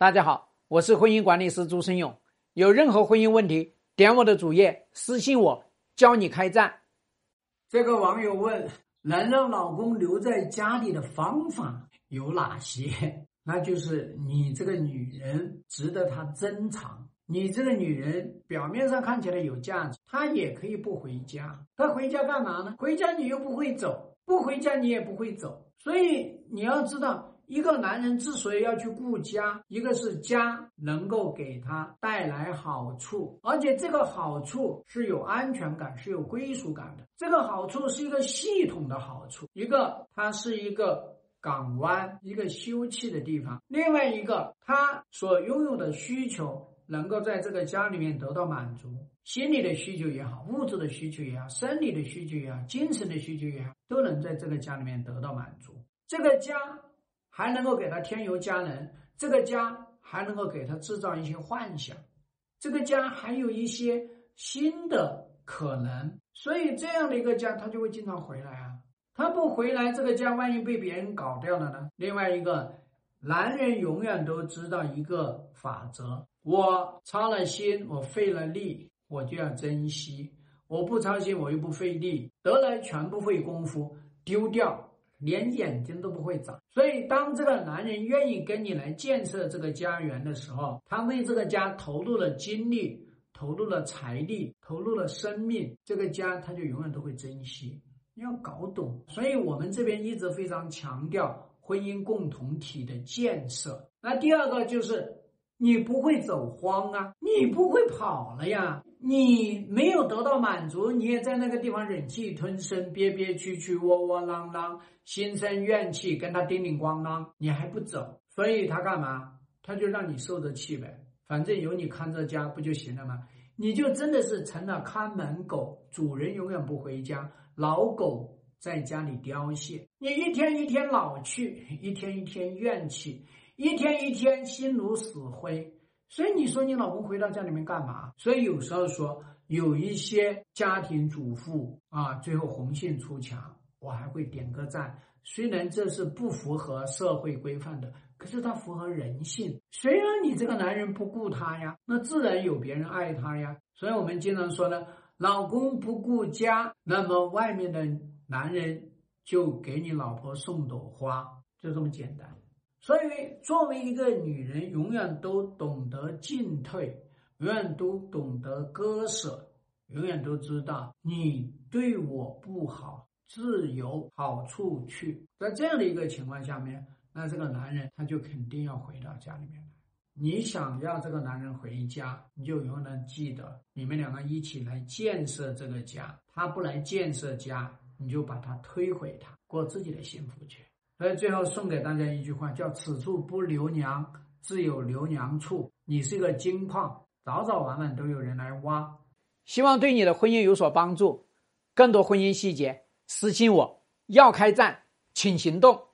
大家好，我是婚姻管理师朱生勇。有任何婚姻问题，点我的主页私信我，教你开战。这个网友问：能让老公留在家里的方法有哪些？那就是你这个女人值得他珍藏。你这个女人表面上看起来有价值，她也可以不回家。她回家干嘛呢？回家你又不会走，不回家你也不会走。所以你要知道。一个男人之所以要去顾家，一个是家能够给他带来好处，而且这个好处是有安全感、是有归属感的。这个好处是一个系统的好处，一个它是一个港湾，一个休憩的地方；另外一个，他所拥有的需求能够在这个家里面得到满足，心理的需求也好，物质的需求也好，生理的需求也好，精神的需求也好，都能在这个家里面得到满足。这个家。还能够给他添油加能，这个家还能够给他制造一些幻想，这个家还有一些新的可能，所以这样的一个家他就会经常回来啊。他不回来，这个家万一被别人搞掉了呢？另外一个，男人永远都知道一个法则：我操了心，我费了力，我就要珍惜；我不操心，我又不费力，得来全不费工夫，丢掉。连眼睛都不会眨，所以当这个男人愿意跟你来建设这个家园的时候，他为这个家投入了精力，投入了财力，投入了生命，这个家他就永远都会珍惜。你要搞懂，所以我们这边一直非常强调婚姻共同体的建设。那第二个就是你不会走荒啊，你不会跑了呀。你没有得到满足，你也在那个地方忍气吞声、憋憋屈屈、窝窝囊囊，心生怨气，跟他叮叮咣啷，你还不走，所以他干嘛？他就让你受着气呗，反正有你看着家不就行了吗？你就真的是成了看门狗，主人永远不回家，老狗在家里凋谢，你一天一天老去，一天一天怨气，一天一天心如死灰。所以你说你老公回到家里面干嘛？所以有时候说有一些家庭主妇啊，最后红杏出墙，我还会点个赞。虽然这是不符合社会规范的，可是它符合人性。虽然你这个男人不顾她呀，那自然有别人爱她呀。所以我们经常说呢，老公不顾家，那么外面的男人就给你老婆送朵花，就这么简单。所以，作为一个女人，永远都懂得进退，永远都懂得割舍，永远都知道你对我不好，自有好处去。在这样的一个情况下面，那这个男人他就肯定要回到家里面来。你想要这个男人回家，你就永远记得，你们两个一起来建设这个家。他不来建设家，你就把他推回他，过自己的幸福去。所以最后送给大家一句话，叫“此处不留娘，自有留娘处”。你是一个金矿，早早晚晚都有人来挖。希望对你的婚姻有所帮助。更多婚姻细节，私信我。要开战，请行动。